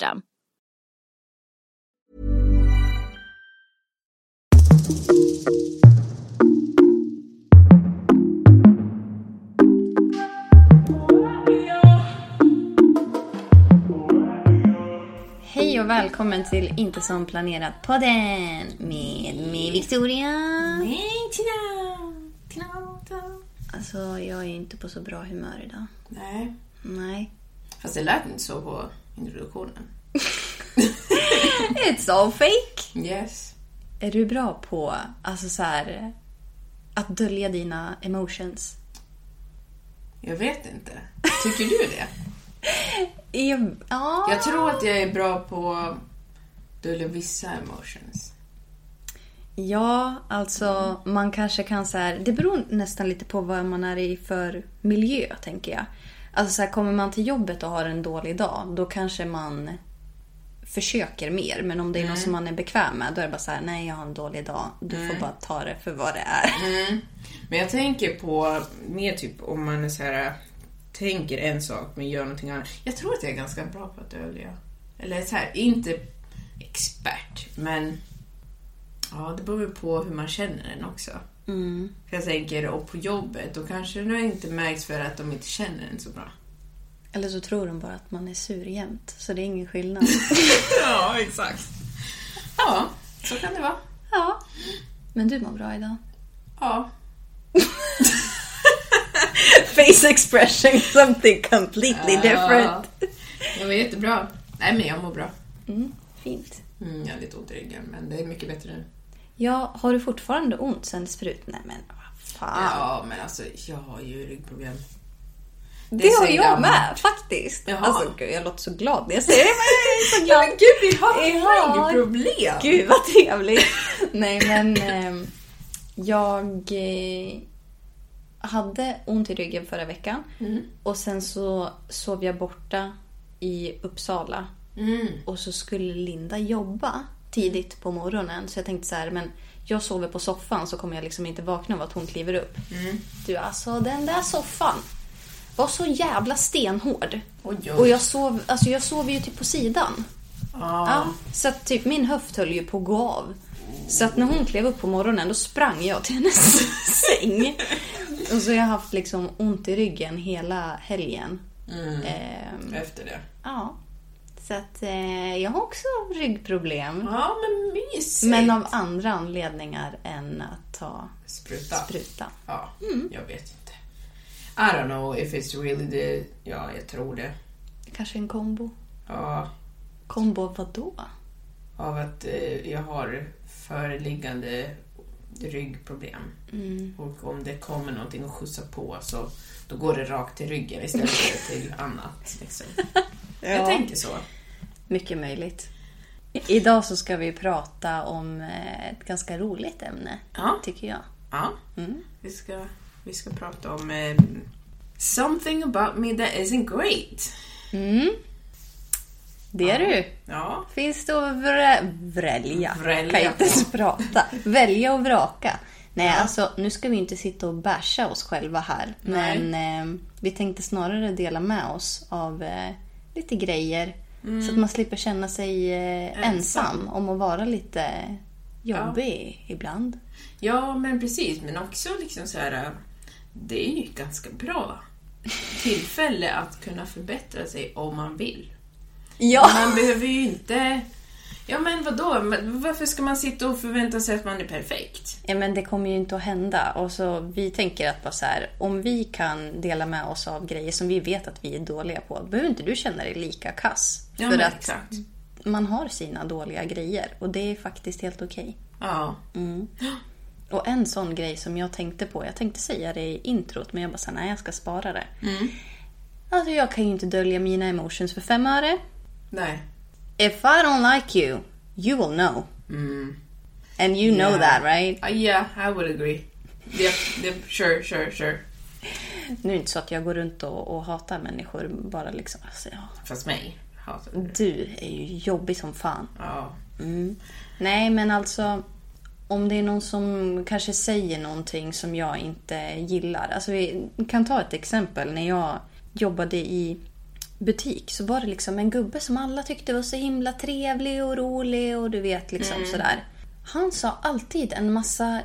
Hej och välkommen till Inte som planerat podden med mig Victoria. Nej, Tina! Tina, Tina. Alltså jag är inte på så bra humör idag. Nej, Nej. fast det lät inte så på introduktionen. It's all fake! Yes. Är du bra på alltså så här, att dölja dina emotions? Jag vet inte. Tycker du det? Jag, ja. Jag tror att jag är bra på att dölja vissa emotions. Ja, alltså man kanske kan så här, Det beror nästan lite på vad man är i för miljö, tänker jag. Alltså så här, kommer man till jobbet och har en dålig dag, då kanske man försöker mer. Men om det är något som man är bekväm med, då är det bara så här, nej jag har en dålig dag. Du får bara ta det för vad det är. Men jag tänker på mer typ om man är så här tänker en sak men gör någonting annat. Jag tror att jag är ganska bra på att dölja. Eller så här, inte expert, men ja, det beror väl på hur man känner den också. För jag tänker, och på jobbet, då kanske det inte märks för att de inte känner den så bra. Eller så tror de bara att man är sur jämt, så det är ingen skillnad. Ja, exakt. Ja, så kan det vara. ja. Men du mår bra idag? Ja. Face expression, something completely different. Jag var jättebra. Nej, men jag mår bra. Fint. Mm, jag har lite ont i ryggen, men det är mycket bättre nu. Ja, har du fortfarande ont sen sprut? Nej men vad fan. Ja, men alltså, jag har ju ryggproblem. det har säger jag alla. med faktiskt. Jaha. Alltså gud, jag låter så glad när jag säger det. Men jag är så glad. Men gud, vi har Ja. ryggproblem! Gud vad trevligt. Nej men ehm, jag eh, hade ont i ryggen förra veckan. Och sen så sov jag borta i Uppsala. Och så skulle Linda jobba tidigt på morgonen. Så jag tänkte så här, men jag sover på soffan så kommer jag liksom inte vakna av att hon kliver upp. Du alltså den där soffan var så jävla stenhård. Oj, oj. Och jag sov, alltså jag sov ju typ på sidan. Ja, så att typ min höft höll ju på att gå av. Så att när hon klev upp på morgonen då sprang jag till hennes säng. Och så har jag haft liksom ont i ryggen hela helgen. Ehm, Efter det. ja. Så att eh, jag har också ryggproblem. Ja, men mysigt. Men av andra anledningar än att ta Spruta. spruta. Ja, jag vet inte. I don't know if it's really the... Ja, jag tror det. Kanske en kombo. Ja, Kombo av vad då? av att eh, jag har föreliggande ryggproblem. Och om det kommer någonting att skjutsa på så då går det rakt till ryggen istället för till annat. Liksom. Jag tänker så. Mycket möjligt. Idag så ska vi prata om eh, ett ganska roligt ämne, Ja. tycker jag. Ja. Mm. Vi, ska, vi ska prata om eh, Something about me that isn't great. Det är du. Ja. Finns det att vrä... vrälja? Vrälja Kan inte ens prata. Välja och vraka. Nej, alltså nu ska vi inte sitta och basha oss själva här. Nej. Men eh, vi tänkte snarare dela med oss av eh, lite grejer. Så att man slipper känna sig eh, ensam. om att vara lite jobbig ibland. ja, men precis. Men också liksom så här... Det är ju ett ganska bra tillfälle att kunna förbättra sig om man vill. Ja! Man behöver ju inte... Ja, men vadå? Men Varför ska man sitta och förvänta sig att man är perfekt? Ja, men det kommer ju inte att hända. Och så vi tänker att bara så här, om vi kan dela med oss av grejer som vi vet att vi är dåliga på, behöver inte du känna dig lika kass. Ja, För men att exakt. man har sina dåliga grejer och det är faktiskt helt okej. Ja. Och en sån grej som jag tänkte på, jag tänkte säga det i introt men jag bara sa nej jag ska spara det. Alltså jag kan ju inte dölja mina emotions för fem öre. Nej. If I don't like you, you will know. And you know Yeah. that right? Uh, yeah, I would agree. Yep, yep, sure, sure, sure. Nu är det inte så att jag går runt och, och hatar människor bara liksom. Alltså, ja. Fast mig hatar du. Du är ju jobbig som fan. Ja. Nej, men alltså om det är någon som kanske säger någonting som jag inte gillar. Alltså vi kan ta ett exempel. När jag jobbade i butik så var det liksom en gubbe som alla tyckte var så himla trevlig och rolig och du vet liksom sådär. Han sa alltid en massa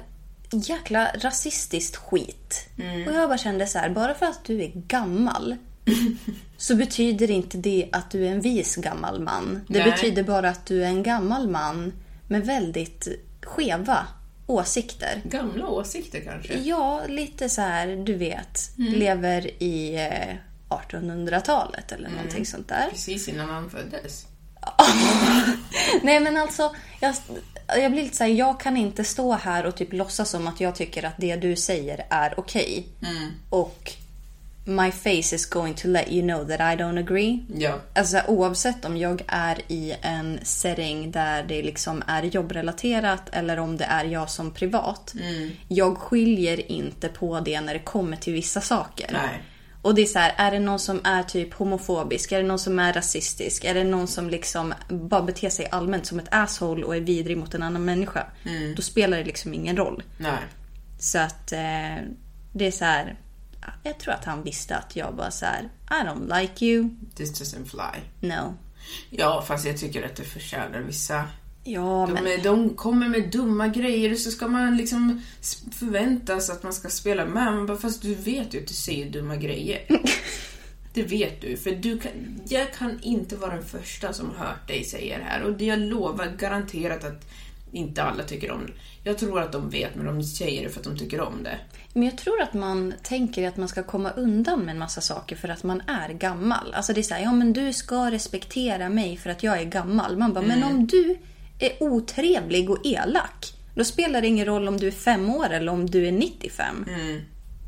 jäkla rasistiskt skit. Och jag bara kände så här, bara för att du är gammal så betyder inte det att du är en vis gammal man. Det Nej. betyder bara att du är en gammal man med väldigt skeva åsikter. Gamla åsikter kanske? Ja, lite så här, du vet, lever i eh, 1800-talet eller någonting sånt där. Precis innan han föddes. Nej men alltså, jag, jag blir lite så här, jag kan inte stå här och typ låtsas som att jag tycker att det du säger är okej. Och my face is going to let you know that I don't agree. Ja. Alltså oavsett om jag är i en setting där det liksom är jobbrelaterat eller om det är jag som privat. Jag skiljer inte på det när det kommer till vissa saker. Nej. Och det är så här, är det någon som är typ homofobisk? Är det någon som är rasistisk? Är det någon som liksom bara beter sig allmänt som ett asshole och är vidrig mot en annan människa? Då spelar det liksom ingen roll. Nej. Så att eh, det är så här. Jag tror att han visste att jag bara så här, I don't like you. This doesn't fly. No. Ja, fast jag tycker att det förtjänar vissa. Ja, De, men... de kommer med dumma grejer så ska man liksom förväntas att man ska spela med. Man bara, fast du vet ju att du säger dumma grejer. Det vet du, för du kan, jag kan inte vara den första som har hört dig säga det här. Och jag lovar garanterat att inte alla tycker om det. Jag tror att de vet, men de säger det för att de tycker om det. Men jag tror att man tänker att man ska komma undan med en massa saker för att man är gammal. Alltså det är såhär, ja men du ska respektera mig för att jag är gammal. Man bara, men om du är otrevlig och elak, då spelar det ingen roll om du är fem år eller om du är 95.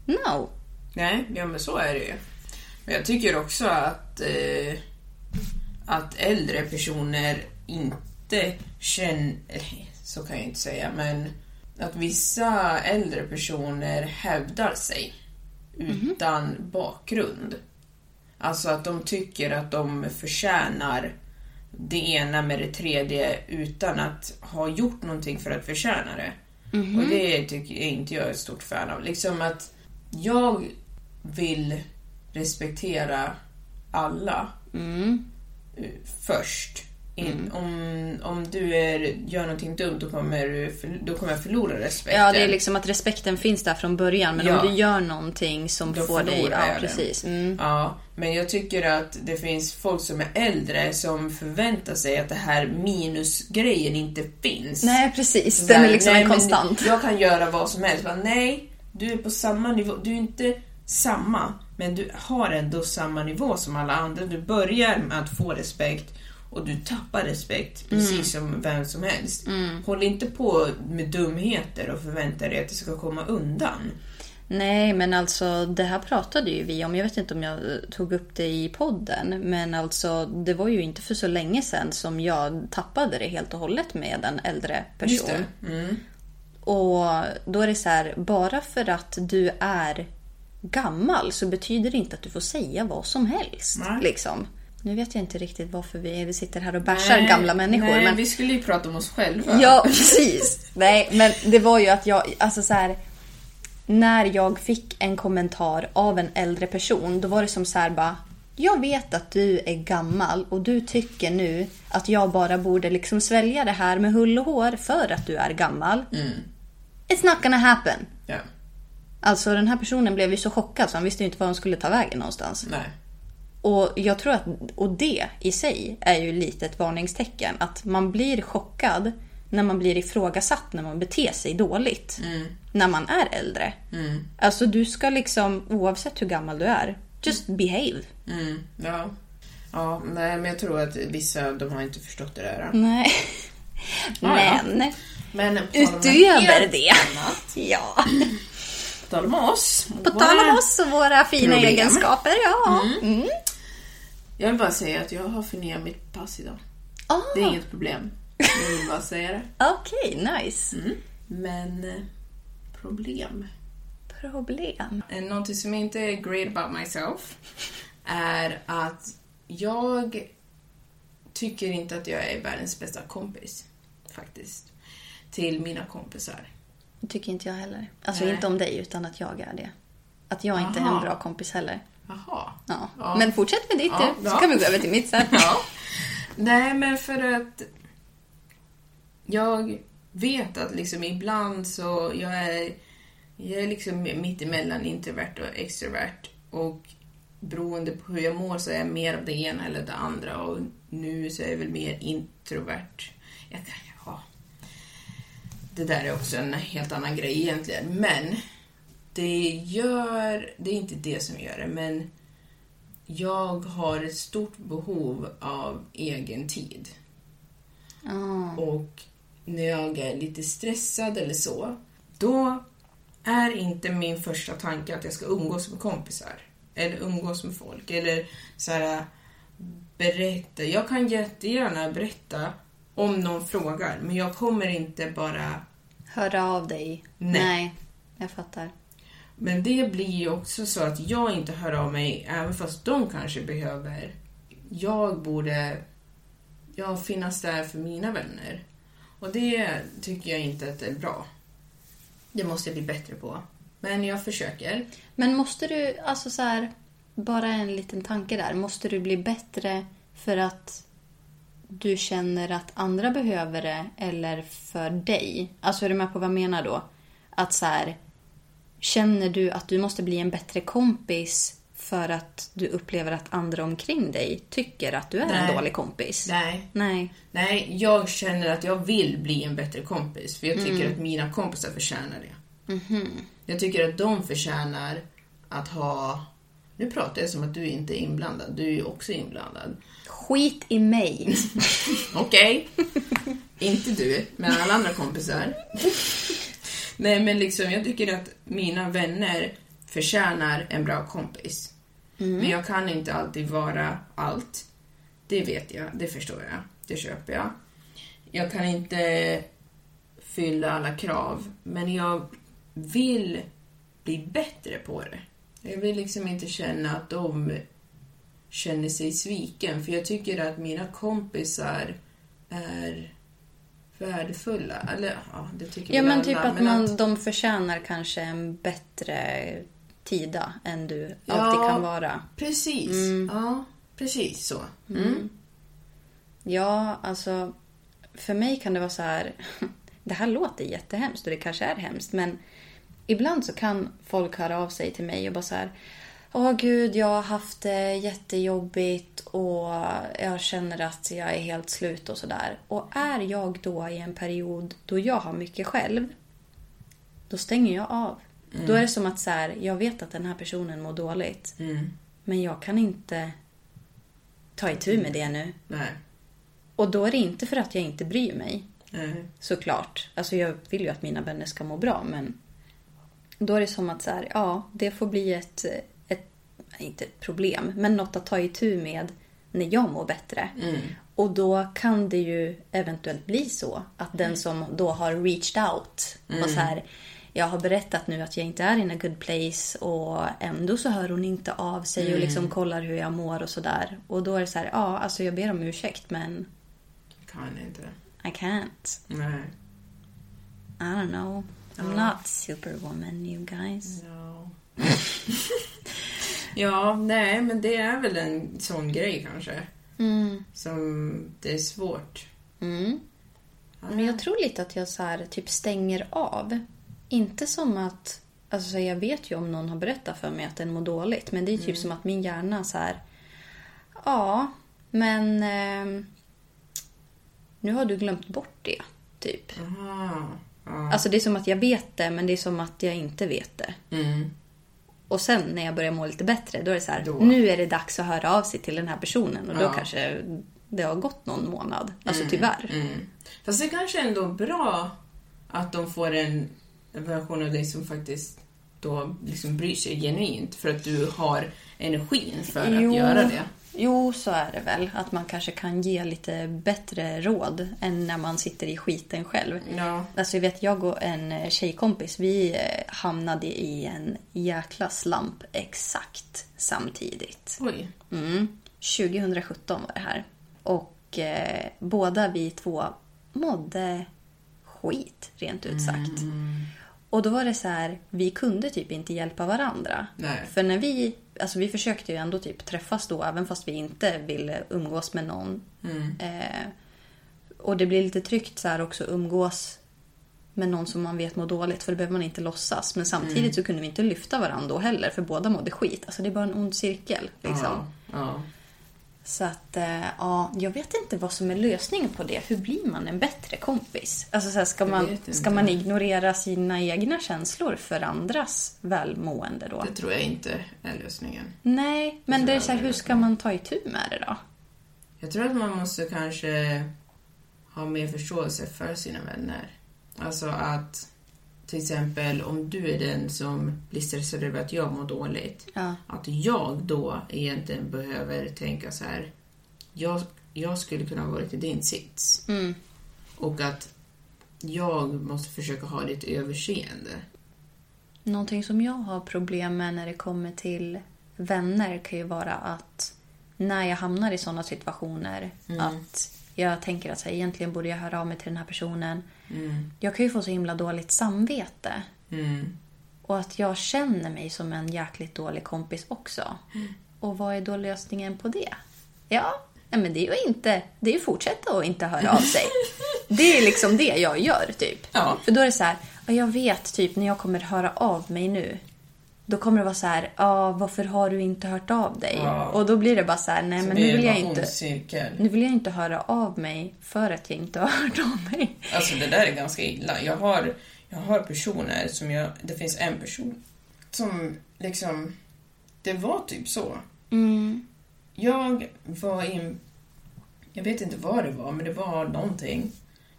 No. Nej, ja men så är det ju. Men jag tycker också att, eh, att äldre personer inte känner... Så kan jag inte säga, men att vissa äldre personer hävdar sig utan bakgrund. Alltså att de tycker att de förtjänar det ena med det tredje utan att ha gjort någonting för att förtjäna det. Och det tycker inte jag är ett stort fan av. Liksom att jag vill respektera alla eh, först. In, om, om du är, gör någonting dumt då kommer, du då kommer jag förlora respekten. Ja, det är liksom att respekten finns där från början. Men Ja. om du gör någonting som Då får dig... Ja, precis. Mm. Ja, men jag tycker att det finns folk som är äldre som förväntar sig att det här minusgrejen inte finns. Nej, precis. Den är liksom nej, en men konstant. Jag kan göra vad som helst. Bara, nej, du är på samma nivå. Du är inte samma, men du har ändå samma nivå som alla andra. Du börjar med att få respekt och du tappar respekt Mm. precis som vem som helst. Håll inte på med dumheter och förvänta dig att det ska komma undan. Nej, men alltså det här pratade ju vi om. Jag vet inte om jag eh, tog upp det i podden. Men alltså det var ju inte för så länge sedan som jag tappade det helt och hållet med en äldre person. Mm. Och då är det så här, bara för att du är gammal så betyder det inte att du får säga vad som helst. Nej. Liksom. Nu vet jag inte riktigt varför vi, vi sitter här och bashar gamla människor. Nej, men... vi skulle ju prata om oss själva. Ja, precis. Nej, men det var ju att jag, alltså så här, när jag fick en kommentar av en äldre person, då var det som så här bara, jag vet att du är gammal och du tycker nu att jag bara borde liksom svälja det här med hull och hår för att du är gammal. It's not gonna happen. Ja. Alltså den här personen blev ju så chockad så han visste ju inte var han skulle ta vägen någonstans. Nej. Och jag tror att och det i sig är ju lite ett varningstecken. Att man blir chockad när man blir ifrågasatt när man beter sig dåligt. När man är äldre. Alltså du ska liksom, oavsett hur gammal du är, just behave. Mm. Ja. Ja, nej, men jag tror att vissa, de har inte förstått det där. Nej. Ja, ja. Men Men på tal om utöver det. annat, Ja. Tal om oss. På tal om oss och våra fina Problem. egenskaper. Ja. Mm. Jag vill bara säga att jag har förnyat mitt pass idag. Ah, Det är inget problem. Jag vill bara säga det. Okej, nice. Men eh, problem. Problem. Eh, Någonting som inte är great about myself är att jag tycker inte att jag är världens bästa kompis. Faktiskt. Till mina kompisar. Tycker inte jag heller. Alltså Nej. inte om dig, utan att jag är det. Att jag inte är en bra kompis heller. Jaha. Ja. Ja. Men fortsätt med ditt Ja, du, så ja. kan vi gå över till mitt sen. Ja. Nej, men för att jag vet att liksom ibland så jag är jag är liksom mitt emellan introvert och extrovert och beroende på hur jag mår så är jag mer av det ena eller det andra och nu så är jag väl mer introvert. Jag. Det där är också en helt annan grej egentligen, men det gör, det är inte det som gör det, men jag har ett stort behov av egen tid. Ah. Och när jag är lite stressad eller så, då är inte min första tanke att jag ska umgås med kompisar. Eller umgås med folk. Eller så här, berätta. Jag kan jättegärna berätta om någon frågar, men jag kommer inte bara... Höra av dig. Nej. jag fattar. Men det blir ju också så att jag inte hör av mig, även fast de kanske behöver. Jag borde ja, finnas där för mina vänner. Och det tycker jag inte att det är bra. Det måste jag bli bättre på. Men jag försöker. Men måste du, alltså så här, bara en liten tanke där. Måste du bli bättre för att du känner att andra behöver det eller för dig? Alltså är du med på vad jag menar då? Att så här, känner du att du måste bli en bättre kompis för att du upplever att andra omkring dig tycker att du är en Nej. dålig kompis? Nej. Nej. Nej, jag känner att jag vill bli en bättre kompis. För jag tycker att mina kompisar förtjänar det. Jag tycker att de förtjänar att ha... Nu pratar jag som att du inte är inblandad. Du är ju också inblandad. Skit i mig. Okej. inte du, men alla andra kompisar. Nej, men liksom jag tycker att mina vänner förtjänar en bra kompis. Men jag kan inte alltid vara allt. Det vet jag, det förstår jag, det köper jag. Jag kan inte fylla alla krav, men jag vill bli bättre på det. Jag vill liksom inte känna att de känner sig sviken, för jag tycker att mina kompisar är värdefulla. Eller ja, det tycker Ja väl men alla, typ att man, de förtjänar kanske en bättre tida än du alltid Ja. kan vara. Precis, ja, precis så. Mm. Ja, alltså för mig kan det vara så här. Det här låter jättehemskt och det kanske är hemskt men ibland så kan folk höra av sig till mig och bara så här. Åh gud, jag har haft det jättejobbigt och jag känner att jag är helt slut och sådär. Och är jag då i en period då jag har mycket själv, då stänger jag av. Då är det som att så här, jag vet att den här personen mår dåligt. Men jag kan inte ta itu med det nu. Nej. Och då är det inte för att jag inte bryr mig. Nej. Såklart. Alltså jag vill ju att mina vänner ska må bra men Då är det som att så här, ja, det får bli ett, inte ett problem, men något att ta itu med när jag mår bättre. Och då kan det ju eventuellt bli så att den som då har reached out och så här, jag har berättat nu att jag inte är in a good place och ändå så hör hon inte av sig och liksom kollar hur jag mår och sådär. Och då är det så här, ja, alltså jag ber om ursäkt men Kan inte. I can't. Nej. I don't know. I'm not superwoman you guys. Ja. ja, nej, men det är väl en sån grej kanske. Som det är svårt. Mm. Men jag tror lite att jag så här, typ stänger av. Inte som att... Alltså jag vet ju om någon har berättat för mig att den mår dåligt. Men det är typ som att min hjärna så här... Ja, men... ehm, nu har du glömt bort det, typ. Aha. Ja. Alltså det är som att jag vet det, men det är som att jag inte vet det. Mm. Och sen när jag börjar må lite bättre, då är det så här, Då. nu är det dags att höra av sig till den här personen. Och då Ja. kanske det har gått någon månad. Alltså tyvärr. Mm. Fast det är kanske ändå bra att de får en version av dig som faktiskt då liksom bryr sig genuint för att du har energin för att göra det. Jo, så är det väl. Att man kanske kan ge lite bättre råd än när man sitter i skiten själv. Ja. Alltså jag vet, jag och en tjejkompis, vi eh, hamnade i en jäkla slamp exakt samtidigt. Oj. Mm. 2017 var det här. Och eh, båda vi två mådde skit, rent ut sagt. Och då var det så här, vi kunde typ inte hjälpa varandra. Nej. För när vi, alltså vi försökte ju ändå typ träffas då, även fast vi inte ville umgås med någon. Eh, och det blir lite tryggt så här också umgås med någon som man vet mår dåligt, för det behöver man inte låtsas. Men samtidigt så kunde vi inte lyfta varandra då heller, för båda mådde skit. Alltså det är bara en ond cirkel. Liksom. Ja. ja. Så att, eh, ja, jag vet inte vad som är lösningen på det. Hur blir man en bättre kompis? Alltså, så här, ska, man, ska man ignorera sina egna känslor för andras välmående då? Det tror jag inte är lösningen. Nej, men det är så här, är hur ska man ta itu med det då? Jag tror att man måste kanske ha mer förståelse för sina vänner. Alltså att till exempel om du är den som blir stressad över att jag mår dåligt. Ja. Att jag då egentligen behöver tänka så här. Jag, jag skulle kunna ha varit i din sits. Mm. Och att jag måste försöka ha lite överseende. Någonting som jag har problem med när det kommer till vänner kan ju vara att när jag hamnar i sådana situationer att jag tänker att så här, egentligen borde jag höra av mig till den här personen. Jag kan ju få så himla dåligt samvete. Mm. Och att jag känner mig som en jäkligt dålig kompis också. Och vad är då lösningen på det? Ja, nej, men det är ju inte... Det är ju fortsätta att inte höra av sig. Det är liksom det jag gör, typ. Ja. För då är det så här, ja, jag vet typ när jag kommer höra av mig nu. Då kommer det vara så här, ja, varför har du inte hört av dig? Ja. Och då blir det bara så här, nej men nu vill jag inte... cirkel. Nu vill jag inte höra av mig för att jag inte har hört av mig. Alltså det där är ganska illa. Jag har, jag har personer som jag... Det finns en person som liksom... Det var typ så. Jag var in... Jag vet inte vad det var, men det var någonting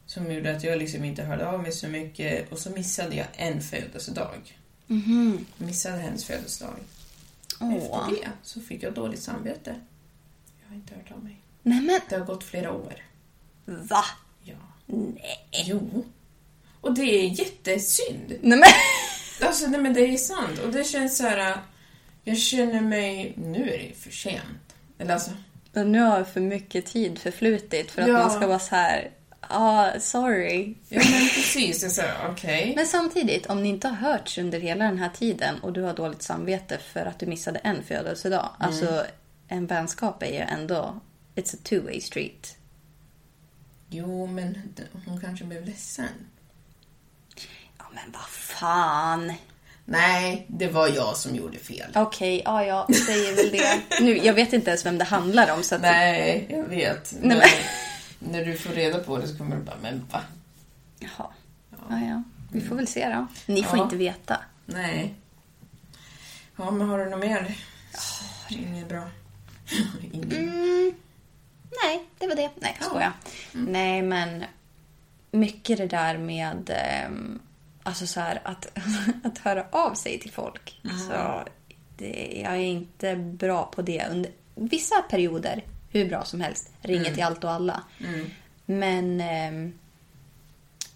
som gjorde att jag liksom inte hörde av mig så mycket och så missade jag en födelsedag. Jag missade hennes födelsedag. Åh. Efter det så fick jag dåligt samvete. Jag har inte hört av mig. Nej men, Det har gått flera år. va? Ja. Nej. Jo. Och det är jättesynd. Nej men. Alltså, nej men det är sant. Och det känns så här... Jag känner mig... Nu är det för sent. Eller alltså... Och nu har för mycket tid förflutit för att Ja. man ska vara så här. Ja, sorry. Ja, men precis. Jag säger okej. Men samtidigt, om ni inte har hörts under hela den här tiden och du har dåligt samvete för att du missade en födelsedag. Alltså, en vänskap är ju ändå... It's a two-way street. Jo, men hon kanske blev ledsen. Ja, men vad fan. Nej, det var jag som gjorde fel. Okej, ja, jag säger väl det. Nu, jag vet inte ens vem det handlar om. Så att, Nej, jag vet. Nej, men- när du får reda på det så kommer du bara, men va? Jaha. Ja, ja. Vi får väl se då. Ni får Ja. inte veta. Nej. Ja, men har du något mer? Inget bra. Inget. Nej, det var det. Nej, jag skojar. Nej, men mycket det där med ehm, alltså så här, att, att höra av sig till folk. Så det, jag är inte bra på det. Under vissa perioder, hur bra som helst, ringer till allt och alla. Men ehm,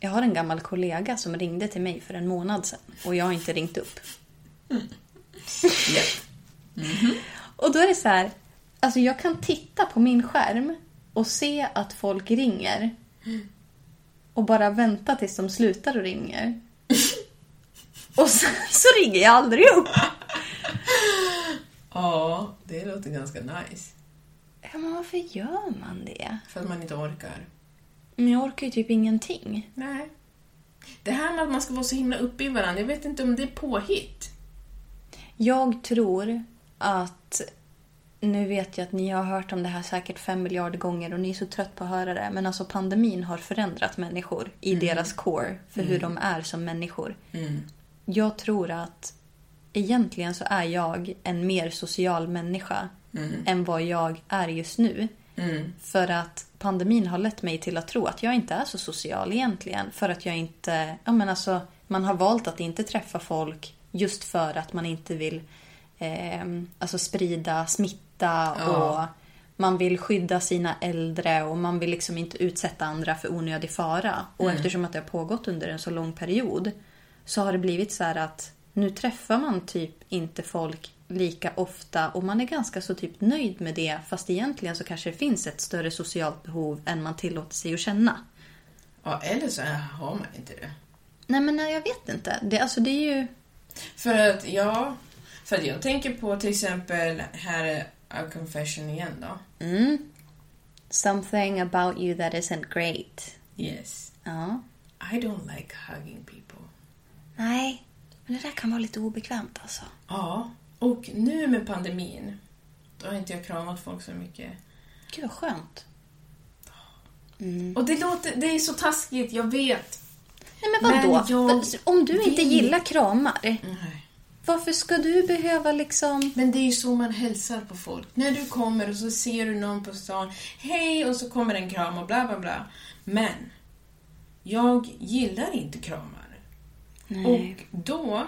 jag har en gammal kollega som ringde till mig för en månad sedan och jag har inte ringt upp. Och då är det så här, alltså jag kan titta på min skärm och se att folk ringer. Och bara vänta tills de slutar och ringer. Och sen så ringer jag aldrig upp. Ja, det låter ganska nice. Ja, men varför gör man det? För att man inte orkar. Men jag orkar ju typ ingenting. Nej. Det här med att man ska vara så himla uppe i varandra, jag vet inte om det är påhitt. Jag tror att... Nu vet jag att ni har hört om det här säkert fem miljarder gånger och ni är så trött på att höra det. Men alltså pandemin har förändrat människor i deras core för hur de är som människor. Jag tror att egentligen så är jag en mer social människa än vad jag är just nu. För att pandemin har lett mig till att tro att jag inte är så social egentligen. För att jag inte... Ja, men alltså, man har valt att inte träffa folk just för att man inte vill eh, alltså sprida smitta och man vill skydda sina äldre och man vill liksom inte utsätta andra för onödig fara. Och eftersom att det har pågått under en så lång period så har det blivit så här att nu träffar man typ inte folk lika ofta och man är ganska så typ nöjd med det fast egentligen så kanske det finns ett större socialt behov än man tillåter sig att känna. Ja, eller så har man inte det. Nej men nej, jag vet inte. Det, alltså det är ju... För att, ja... För att jag tänker på till exempel, här är A Confession igen då. Something about you that isn't great. Yes. Ja. I don't like hugging people. Nej, men det där kan vara lite obekvämt alltså. Ja, och nu med pandemin, då har inte jag kramat folk så mycket. Gud vad skönt. Och det låter, det är så taskigt, jag vet. Nej men vadå? Men Om du inte vill- gillar kramar, Nej. varför ska du behöva liksom... Men det är ju så man hälsar på folk. När du kommer och så ser du någon på stan, hej, och så kommer en kram och bla bla bla. Men, jag gillar inte kramar. Och då,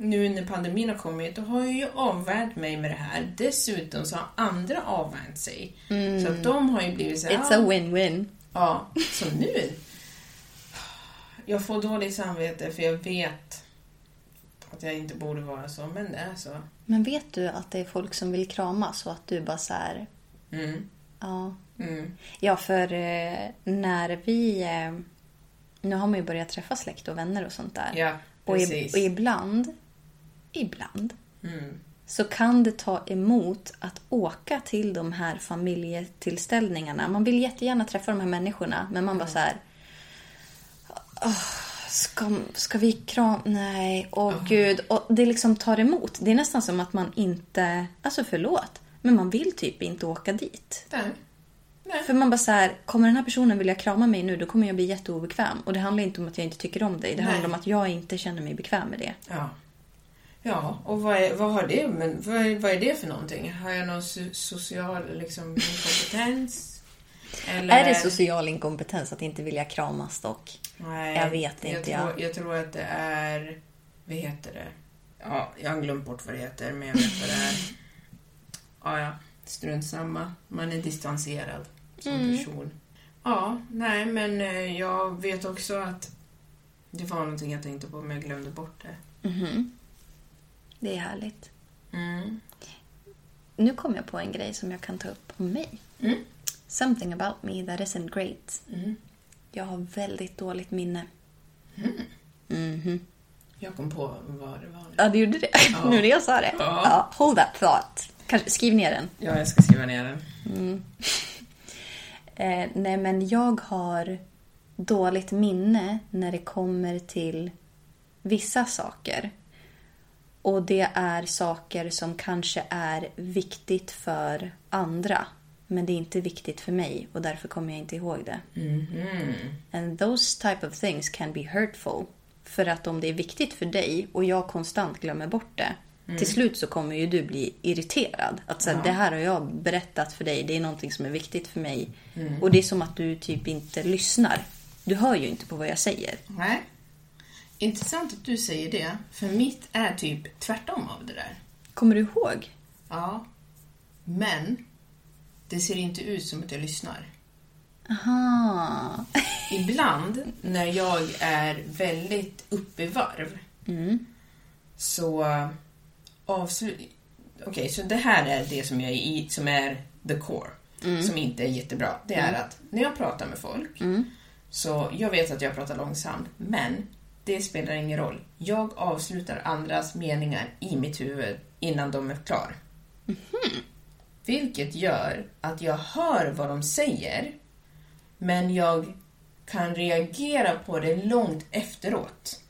nu när pandemin har kommit, då har jag ju avvärjt mig med det här. Dessutom så har andra avvärjt sig. Så att de har ju blivit så här, It's a win-win. Ja, så nu... Jag får dåligt samvete för jag vet att jag inte borde vara så, men det är så. Men vet du att det är folk som vill kramas och att du bara så här... Mm. Ja. Mm. Ja, för eh, när vi... Eh, nu har man ju börjat träffa släkt och vänner och sånt där. Ja, och, i, precis. och ibland, ibland, Mm. så kan det ta emot att åka till de här familjetillställningarna. Man vill jättegärna träffa de här människorna, men man bara så här... "Åh, ska, ska vi kram... Nej, åh gud. Och det liksom tar emot. Det är nästan som att man inte... Alltså förlåt, men man vill typ inte åka dit. Där. Nej. För man bara så här, kommer den här personen vilja krama mig nu, då kommer jag bli jätteobekväm. Och det handlar inte om att jag inte tycker om dig. Det Nej. handlar om att jag inte känner mig bekväm med det. Ja. Ja, och vad, är, vad har det men vad, är- vad är det för någonting? Har jag någon so- social liksom, inkompetens? Eller... Är det social inkompetens att inte vilja kramas dock? Nej, Jag vet inte, Jag ja. tror, jag tror att det är... Vad heter det? Ja, jag har glömt bort vad det heter, men jag vet vad det är. Ja, ja. Strunt samma. Man är distanserad som Mm. person. Ja, nej, men eh, jag vet också att det var någonting jag tänkte på, men jag glömde bort det. Mhm. Det är härligt. Mm. Nu kom jag på en grej som jag kan ta upp om mig. Mm. Something about me that isn't great. Mm. Jag har väldigt dåligt minne. Jag kom på vad det var nu. Ja, du gjorde det? Ja. nu när jag sa det? Ja. hold that thought. Kanske, skriv ner den. Ja, jag ska skriva ner den. Eh, nej, men jag har dåligt minne när det kommer till vissa saker. Och det är saker som kanske är viktigt för andra. Men det är inte viktigt för mig och därför kommer jag inte ihåg det. And those type of things can be hurtful. För att om det är viktigt för dig och jag konstant glömmer bort det. Till slut så kommer ju du bli irriterad. Att så här, det här har jag berättat för dig, det är någonting som är viktigt för mig. Och det är som att du typ inte lyssnar. Du hör ju inte på vad jag säger. Nej. Intressant att du säger det, för mitt är typ tvärtom av det där. Kommer du ihåg? Ja. Men det ser inte ut som att jag lyssnar. Aha. Ibland när jag är väldigt uppe i varv så avslut... Okej, så det här är det som, jag är i, som är the core, som inte är jättebra. Det är att när jag pratar med folk så jag vet att jag pratar långsamt, men det spelar ingen roll. Jag avslutar andras meningar i mitt huvud innan de är klar. Vilket gör att jag hör vad de säger, men jag kan reagera på det långt efteråt.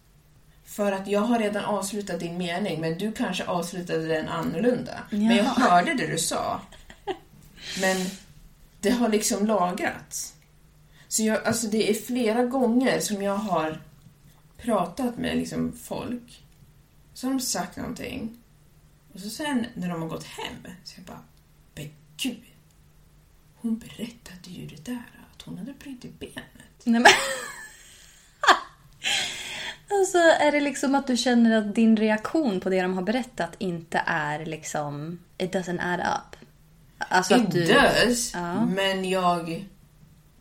För att jag har redan avslutat din mening, men du kanske avslutade den annorlunda. Men jag hörde det du sa. Men det har liksom lagrats. Så jag, alltså det är flera gånger som jag har pratat med liksom folk. Så har de sagt någonting. Och så sen när de har gått hem, så jag bara, men gud. Hon berättade ju det där, att hon hade brutit benet. Nej, men... alltså, är det liksom att du känner att din reaktion på det de har berättat inte är liksom... It doesn't add up? Alltså It att du... does, Ja. men jag...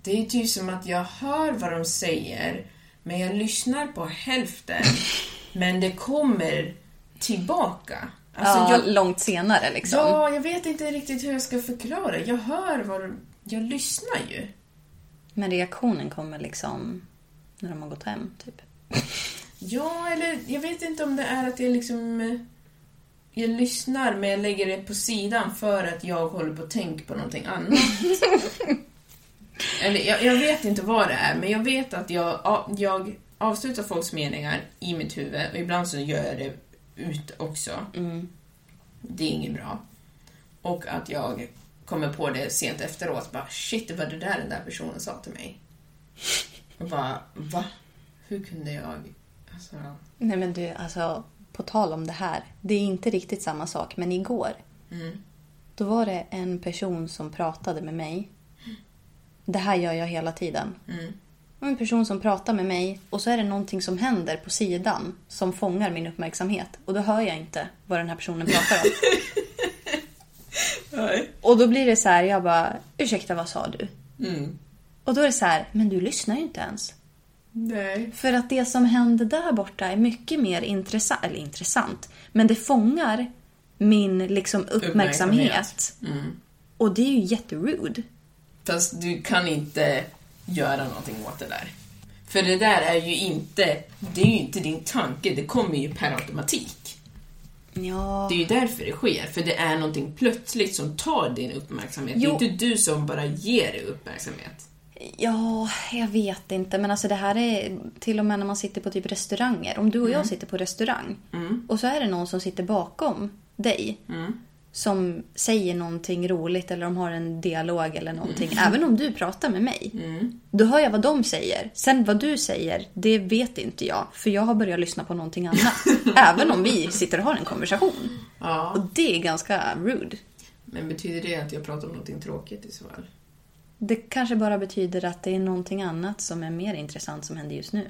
Det är typ som att jag hör vad de säger, men jag lyssnar på hälften, men det kommer tillbaka. Alltså, ja, jag, långt senare liksom. ja, jag vet inte riktigt hur jag ska förklara. Jag hör vad. Jag lyssnar ju. Men reaktionen kommer liksom när de har gått hem, typ. Ja, eller jag vet inte om det är att jag liksom... eh, Jag lyssnar, men jag lägger det på sidan för att jag håller på att tänka på någonting annat. eller jag, jag vet inte vad det är, men jag vet att jag, ja, jag avslutar folks meningar i mitt huvud och ibland så gör jag det ut också. Det är inget bra. Och att jag kommer på det sent efteråt, bara shit, det var det där den där personen sa till mig. Och bara, va? Hur kunde jag... Alltså, Nej men du, alltså på tal om det här. Det är inte riktigt samma sak, men igår. Då var det en person som pratade med mig. Det här gör jag hela tiden. En person som pratar med mig och så är det någonting som händer på sidan som fångar min uppmärksamhet. Och då hör jag inte vad den här personen pratar om. Och då blir det så här, jag bara, ursäkta vad sa du? Och då är det så här, men du lyssnar ju inte ens. nej. För att det som händer där borta är mycket mer intressant, eller intressant, men det fångar min liksom uppmärksamhet. Uppmärksamhet. Och det är ju jätterude. Fast du kan inte göra någonting åt det där. För det där är ju inte, det är ju inte din tanke, det kommer ju per automatik. Ja, Det är ju därför det sker, för det är någonting plötsligt som tar din uppmärksamhet. Jo. Det är inte du som bara ger dig uppmärksamhet. ja, jag vet inte. Men alltså det här är till och med när man sitter på typ restauranger. Om du och jag sitter på restaurang och så är det någon som sitter bakom dig. Som säger någonting roligt eller de har en dialog eller någonting. Även om du pratar med mig. Då hör jag vad de säger. Sen vad du säger, det vet inte jag. För jag har börjat lyssna på någonting annat. Även om vi sitter och har en konversation. Ja. Och det är ganska rude. Men betyder det att jag pratar om någonting tråkigt i så fall? Det kanske bara betyder att det är någonting annat som är mer intressant som händer just nu.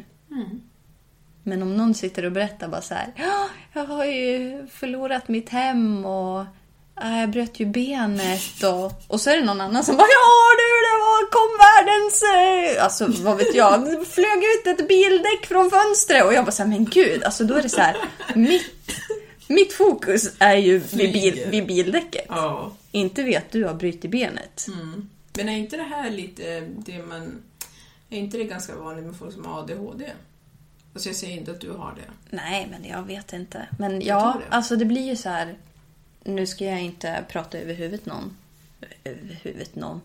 Men om någon sitter och berättar bara så här. Ja, jag har ju förlorat mitt hem och äh, jag bröt ju benet och, och så är det någon annan som bara Ja du, det var, kom världens... eh," Alltså vad vet jag, det flög ut ett bildäck från fönstret och jag bara så här, men gud, alltså då är det så här. Mitt, mitt fokus är ju vid, bil, vid bildäcket. Ja. Inte vid att du har brutit benet. Men är inte det här lite det man... Är inte det ganska vanligt med folk som har ADHD? Alltså jag säger inte att du har det. Nej, men jag vet inte. Men ja, det. alltså det blir ju så här. Nu ska jag inte prata över huvudet någon. Över huvudet någon.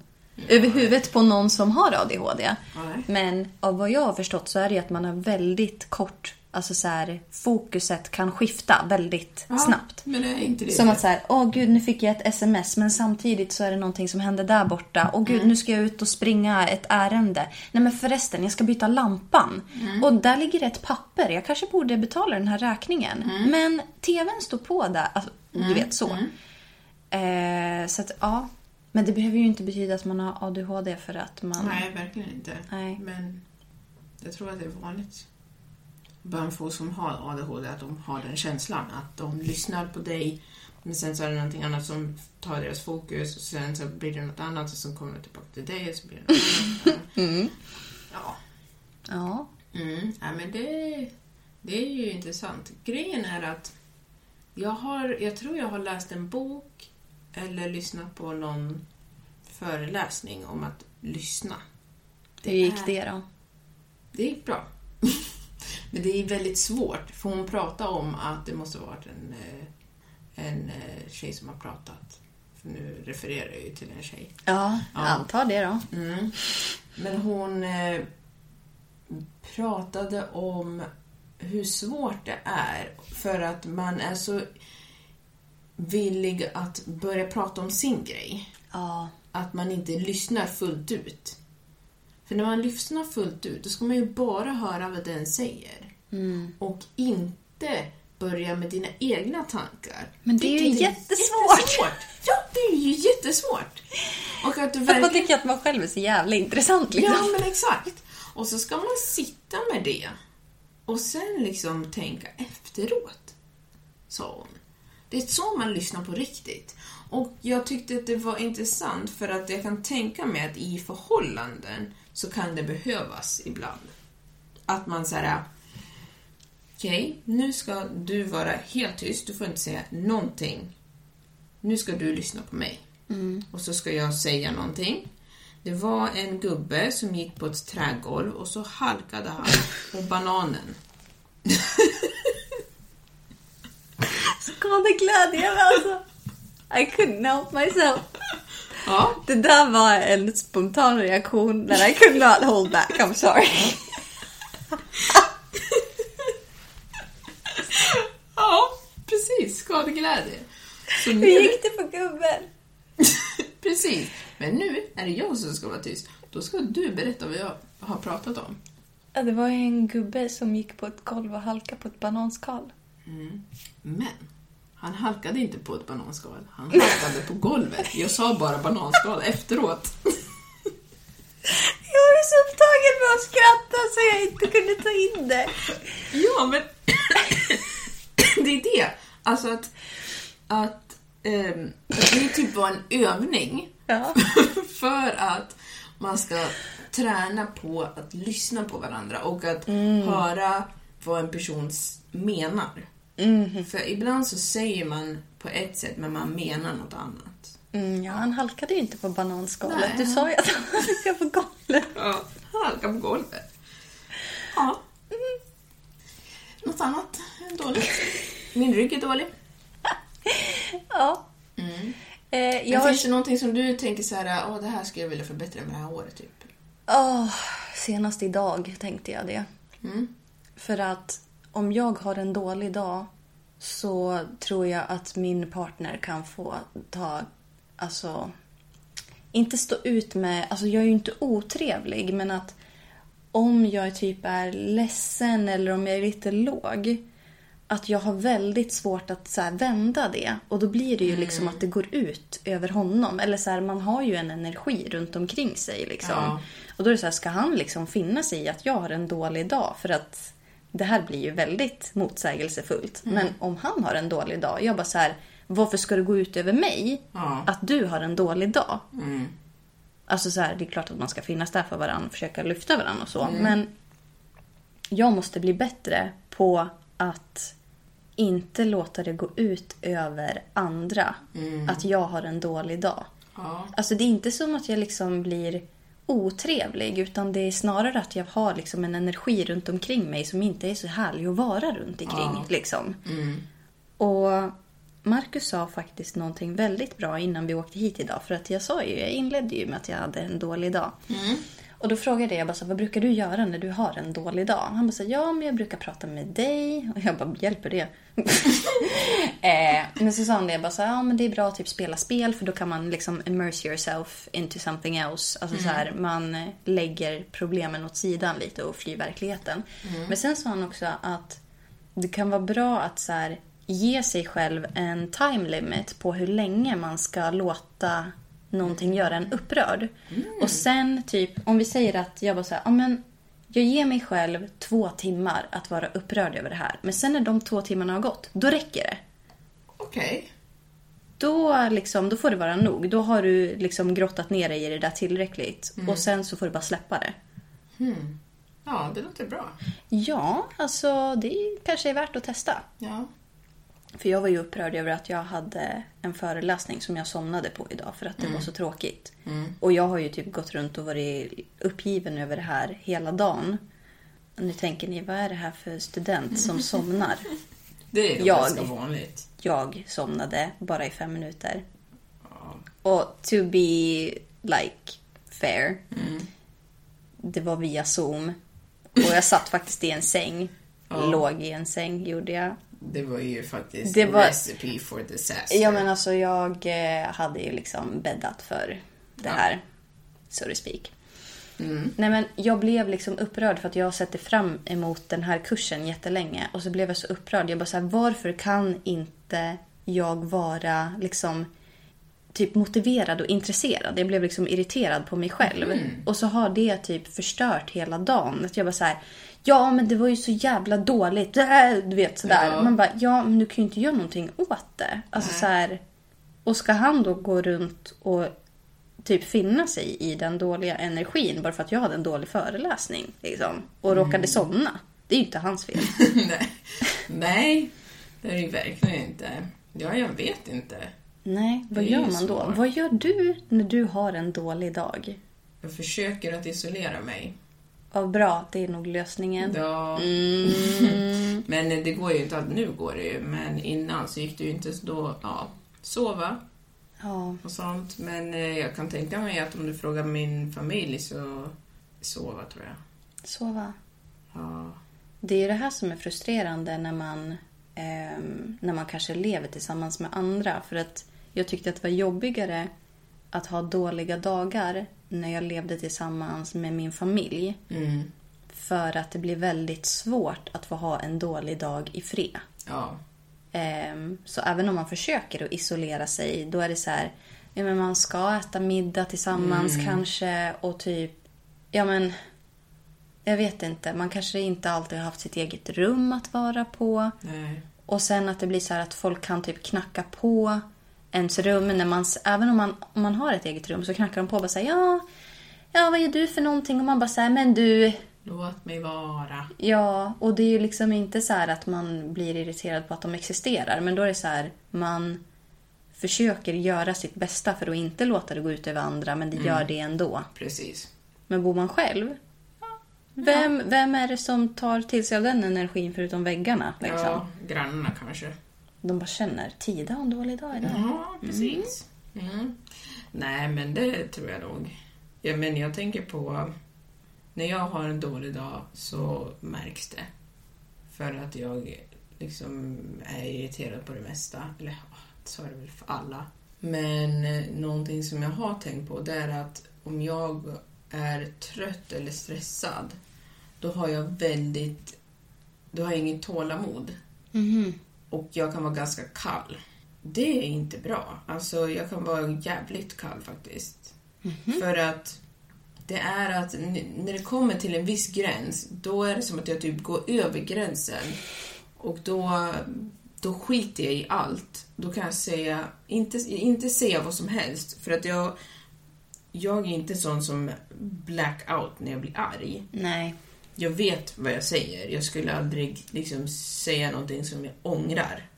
Över huvudet på någon som har ADHD. Nej. Men av vad jag har förstått så är det att man har väldigt kort, alltså så här, fokuset kan skifta väldigt snabbt. Inte det Som att så här, åh gud nu fick jag ett sms men samtidigt så är det någonting som händer där borta. Åh gud nu ska jag ut och springa ett ärende. Nej men förresten jag ska byta lampan. Och där ligger ett papper. Jag kanske borde betala den här räkningen. Men tvn står på där. Alltså, Du vet så. Eh, så att ja. Men det behöver ju inte betyda att man har ADHD för att man... Nej, verkligen inte. Nej. Men jag tror att det är vanligt. Folk som har ADHD, att de har den känslan. Att de lyssnar på dig, men sen så är det någonting annat som tar deras fokus och sen så blir det något annat och så kommer det tillbaka till dig och så blir det något annat. Ja. Ja. Mm. ja men det, det är ju intressant. Grejen är att jag, har, jag tror jag har läst en bok eller lyssnat på någon föreläsning om att lyssna. Hur gick är- det då? Det gick bra. Men det är väldigt svårt, för hon pratar om att det måste varit en, eh, en eh, tjej som har pratat. För nu refererar jag ju till en tjej. Ja, Ja. antar det då. Mm. Men hon eh, pratade om hur svårt det är för att man är så villig att börja prata om sin grej. Ja. Att man inte lyssnar fullt ut. För när man lyssnar fullt ut, då ska man ju bara höra vad den säger. Och inte börja med dina egna tankar. Men det är ju jättesvårt. jättesvårt. Ja, det är ju jättesvårt. Och att du Att man verkligen... tycker att man själv är så jävla intressant liksom. Ja, men exakt. Och så ska man sitta med det och sen liksom tänka efteråt, sa hon. Det är så man lyssnar på riktigt. Och jag tyckte att det var intressant för att jag kan tänka mig att i förhållanden så kan det behövas ibland. Att man säger okej, nu ska du vara helt tyst, du får inte säga någonting. Nu ska du lyssna på mig. Och så ska jag säga någonting. Det var en gubbe som gick på ett trägolv och så halkade han på bananen. Skadeglädje alltså. I couldn't help myself. Ja, Det där var en spontan reaktion that I could not hold back. I'm sorry. ja precis. Skadeglädje. Så Hur nu, gick det för gubben? precis. Men nu är det jag som ska vara tyst. Då ska du berätta vad jag har pratat om. Ja, det var en gubbe som gick på ett golv och halkade på ett bananskal. Men han halkade inte på ett bananskal. Han halkade på golvet. Jag sa bara bananskal efteråt. Jag var så upptagen med att skratta så jag inte kunde ta in det. Ja, men det är det. Alltså att, att, ehm, att det typ var en övning Ja. för att man ska träna på att lyssna på varandra och att höra vad en person menar. För ibland så säger man på ett sätt men man menar något annat. Mm, ja, han halkade ju inte på bananskalet. Nej, du sa ju att han halkade på golvet. Ja, han halkar på golvet. Ja. Något annat dåligt? Min rygg är dålig. Ja. Eh, Men jag har... finns det någonting som du tänker så här, åh det här skulle jag vilja förbättra med det här året typ? Åh, senast idag tänkte jag det. Mm. För att om jag har en dålig dag så tror jag att min partner kan få ta, alltså, inte stå ut med, alltså jag är ju inte otrevlig men att om jag typ är ledsen eller om jag är lite låg att jag har väldigt svårt att så här, vända det. Och då blir det ju liksom att det går ut över honom. Eller så här, man har ju en energi runt omkring sig. Liksom. Ja. Och då är det så här, ska han liksom finna sig i att jag har en dålig dag? För att det här blir ju väldigt motsägelsefullt. Men om han har en dålig dag, jag bara så här, varför ska det gå ut över mig Ja. att du har en dålig dag? Mm. Alltså så här, det är klart att man ska finnas där för varandra och försöka lyfta varandra och så. Men jag måste bli bättre på att inte låta det gå ut över andra. Att jag har en dålig dag. Ja. Alltså det är inte som att jag liksom blir otrevlig utan det är snarare att jag har liksom en energi runt omkring mig som inte är så härlig att vara runt omkring. Liksom. Och Marcus sa faktiskt någonting väldigt bra innan vi åkte hit idag. För att jag sa ju, jag inledde ju med att jag hade en dålig dag. Och då frågade jag bara så, vad brukar du göra när du har en dålig dag? Han bara så, ja men jag brukar prata med dig. Och jag bara, hjälper det? eh, men så sa han det, jag bara så, ja men det är bra att typ spela spel för då kan man liksom immerse yourself into something else. Alltså så här, man eh, lägger problemen åt sidan lite och flyr verkligheten. Men sen sa han också att det kan vara bra att så här, ge sig själv en time limit på hur länge man ska låta någonting göra en upprörd. Och sen typ, om vi säger att jag bara så här, ja men jag ger mig själv två timmar att vara upprörd över det här. Men sen när de två timmarna har gått, då räcker det. Okej. Då, liksom, då får det vara nog. Då har du liksom grottat ner dig i det där tillräckligt. Och sen så får du bara släppa det. Ja, det låter bra. Ja, alltså det kanske är värt att testa. Ja. För jag var ju upprörd över att jag hade en föreläsning som jag somnade på idag för att det var så tråkigt. Och jag har ju typ gått runt och varit uppgiven över det här hela dagen. Och nu tänker ni, vad är det här för student som somnar? Det är Jag. ganska vanligt. Jag somnade bara i fem minuter. Och to be like fair. Det var via zoom. Och jag satt faktiskt i en säng. Låg i en säng gjorde jag. Det var ju faktiskt Det var- recipe for disaster. Ja men alltså jag eh, hade ju liksom bäddat för det här. So to speak. Nej men jag blev liksom upprörd för att jag sett fram emot den här kursen jättelänge. Och så blev jag så upprörd. Jag bara så här, varför kan inte jag vara liksom typ motiverad och intresserad. Jag blev liksom irriterad på mig själv. Och så har det typ förstört hela dagen. Att jag bara så här, ja men det var ju så jävla dåligt. Du vet sådär. Ja. Man bara, ja men du kan ju inte göra någonting åt det. Alltså så här, och ska han då gå runt och typ finna sig i den dåliga energin bara för att jag hade en dålig föreläsning. Liksom, och råkade somna. Det är ju inte hans fel. Nej. Nej, det är det ju verkligen inte. Ja, jag vet inte. Nej, vad gör man då? svårt. Vad gör du när du har en dålig dag? Jag försöker att isolera mig. Ja, bra. Det är nog lösningen. Ja. Mm. Men det går ju inte att nu går det ju. Men innan så gick det ju inte så då, ja, sova Ja, och sånt. Men eh, jag kan tänka mig att om du frågar min familj så sova tror jag. sova. Ja. Det är ju det här som är frustrerande när man, ehm, när man kanske lever tillsammans med andra. För att jag tyckte att det var jobbigare att ha dåliga dagar när jag levde tillsammans med min familj. Mm. För att det blir väldigt svårt att få ha en dålig dag i fred. Ja. Ehm, Så även om man försöker att isolera sig, då är det så här... Ja, men man ska äta middag tillsammans kanske och typ... Ja, men... Jag vet inte. Man kanske inte alltid har haft sitt eget rum att vara på. Nej. Och sen att det blir så här att folk kan typ knacka på ens rum. När man, även om man, om man har ett eget rum så knackar de på och bara säger ja, ja, vad gör du för någonting? Och man bara säger men du, Låt mig vara. Ja, och det är ju liksom inte så här att man blir irriterad på att de existerar. Men då är det så här, man försöker göra sitt bästa för att inte låta det gå ut över andra, men det gör det ändå. Precis. Men bor man själv? Vem, vem är det som tar till sig av den energin förutom väggarna? Liksom? Ja, grannarna kanske. De bara känner, Tida har en dålig dag idag. Ja, precis. Mm. Nej, men det tror jag nog. Ja, men jag tänker på... När jag har en dålig dag så märks det. För att jag liksom är irriterad på det mesta. Eller så är det väl för alla. Men eh, någonting som jag har tänkt på det är att om jag är trött eller stressad då har jag väldigt... Då har jag inget tålamod. Och jag kan vara ganska kall. Det är inte bra. Alltså, jag kan vara jävligt kall faktiskt. För att det är att när det kommer till en viss gräns, då är det som att jag typ går över gränsen. Och då, då skiter jag i allt. Då kan jag säga, inte, inte säga vad som helst. För att jag, jag är inte sån som black out när jag blir arg. Nej. Jag vet vad jag säger. Jag skulle aldrig liksom säga någonting som jag ångrar.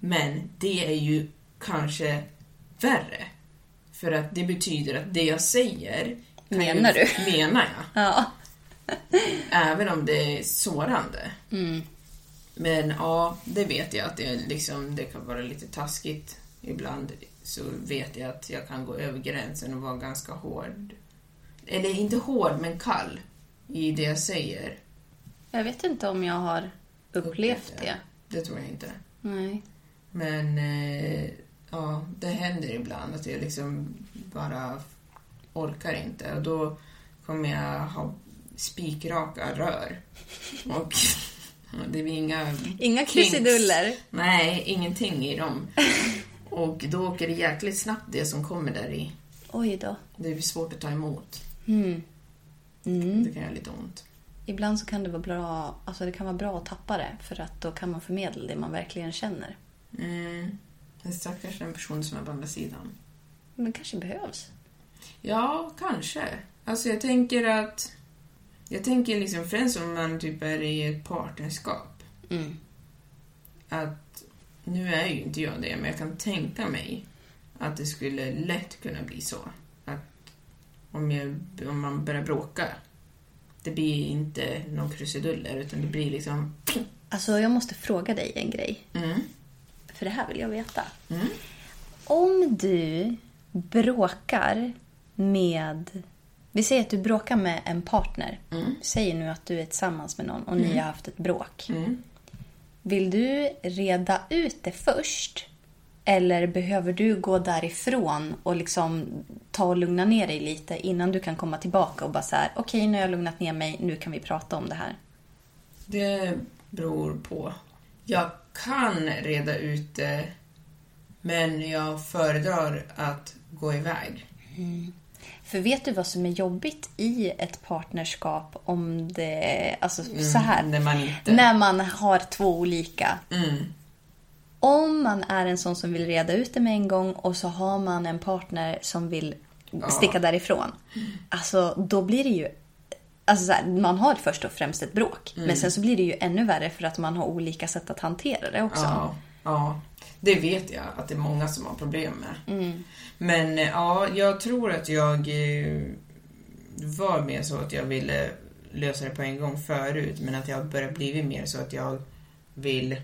Men det är ju kanske värre. För att det betyder att det jag säger Menar jag, du? Menar jag. Ja. Även om det är sårande. Men ja, det vet jag att det, liksom, det kan vara lite taskigt ibland. Så vet jag att jag kan gå över gränsen och vara ganska hård. Eller inte hård, men kall i det jag säger. Jag vet inte om jag har upplevt det. Det tror jag inte. Nej. Men eh, ja, det händer ibland att jag liksom bara orkar inte. Och då kommer jag ha spikraka rör. Och det blir inga... Inga krusiduller. Nej, ingenting i dem. Och då åker det jäkligt snabbt det som kommer där i. Oj då. Det blir svårt att ta emot. Mm. Det kan göra lite ont. ibland så kan det vara bra, alltså det kan vara bra att tappa det för att då kan man förmedla det man verkligen känner. Mm. Men stackars den person som är på andra sidan. Men det kanske behövs. Ja, kanske. Alltså jag tänker att... Jag tänker liksom främst om man typ är i ett partnerskap. Mm. Att, nu är ju inte jag det, men jag kan tänka mig att det skulle lätt kunna bli så. Om, jag, om man börjar bråka, det blir inte någon krusiduller, utan det blir liksom... Alltså jag måste fråga dig en grej. Mm. För det här vill jag veta. Mm. Om du bråkar med... Vi säger att du bråkar med en partner. Säg nu att du är tillsammans med någon och ni har haft ett bråk. Mm. Vill du reda ut det först? Eller behöver du gå därifrån och liksom ta och lugna ner dig lite innan du kan komma tillbaka och bara så här, okej nu har jag lugnat ner mig, nu kan vi prata om det här. Det beror på. Jag kan reda ut det, men jag föredrar att gå iväg. För vet du vad som är jobbigt i ett partnerskap om det... Alltså så här. när man inte- När man har två olika. Mm. Om man är en sån som vill reda ut det med en gång och så har man en partner som vill sticka därifrån. Alltså då blir det ju... Alltså så här, man har först och främst ett bråk. Mm. Men sen så blir det ju ännu värre för att man har olika sätt att hantera det också. Ja, ja, det vet jag att det är många som har problem med. Men eh, ja, jag tror att jag eh, var mer så att jag ville lösa det på en gång förut, men att jag börjar bli mer så att jag vill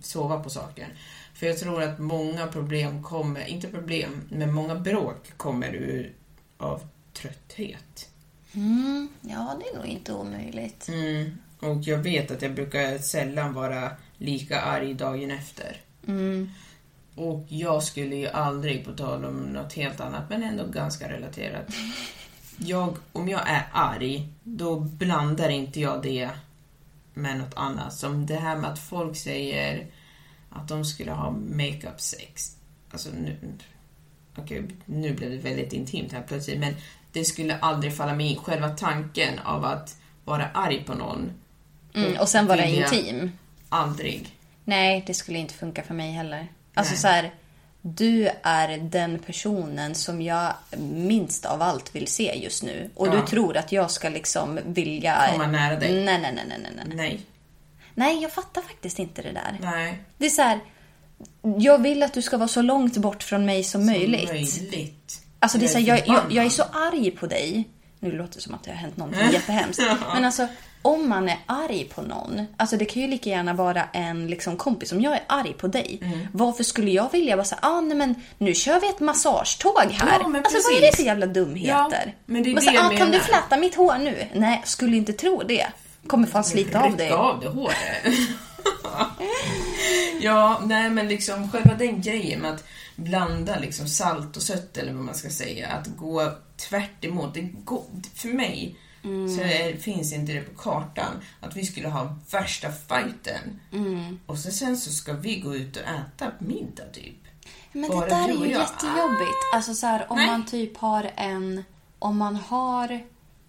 sova på saker. För jag tror att många problem kommer, inte problem, men många bråk kommer ur av trötthet. Mm, ja, det är nog inte omöjligt. Mm. Och jag vet att jag brukar sällan vara lika arg dagen efter. Och jag skulle ju aldrig, på tal om något helt annat, men ändå ganska relaterat. Jag, om jag är arg, då blandar inte jag det med något annat. Som det här med att folk säger att de skulle ha makeup sex. Alltså nu... Okej, nu blev det väldigt intimt här plötsligt, men det skulle aldrig falla mig in. Själva tanken av att vara arg på någon. Mm, och sen vara intim. Aldrig. Nej, det skulle inte funka för mig heller. Alltså Nej. så här, du är den personen som jag minst av allt vill se just nu. Och Ja. du tror att jag ska liksom vilja... Komma nära dig. Nej, nej, nej, nej, nej, nej. Nej. Jag fattar faktiskt inte det där. Nej. Det är så här, jag vill att du ska vara så långt bort från mig som möjligt. Möjligt. Alltså det är så här, jag, jag, jag är så arg på dig. Nu låter det som att det har hänt någonting jättehemskt. Men alltså om man är arg på någon. Alltså det kan ju lika gärna vara en liksom, kompis. Om jag är arg på dig. Mm. Varför skulle jag vilja bara säga ah, nej men nu kör vi ett massagetåg här. Ja, alltså vad är det för jävla dumheter? Ja, men det är det så, ah, Kan du menar." fläta mitt hår nu? Nej, skulle inte tro det. Kommer fan slita av dig. Av det håret. ja, nej men liksom själva den grejen med att blanda liksom salt och sött eller vad man ska säga. Att gå tvärt emot. Det går, för mig så är, finns inte det på kartan att vi skulle ha värsta fighten. Och så, sen så ska vi gå ut och äta middag typ. Men Bara det där är ju jag. jättejobbigt. Alltså så här, om Nej. man typ har en... Om man har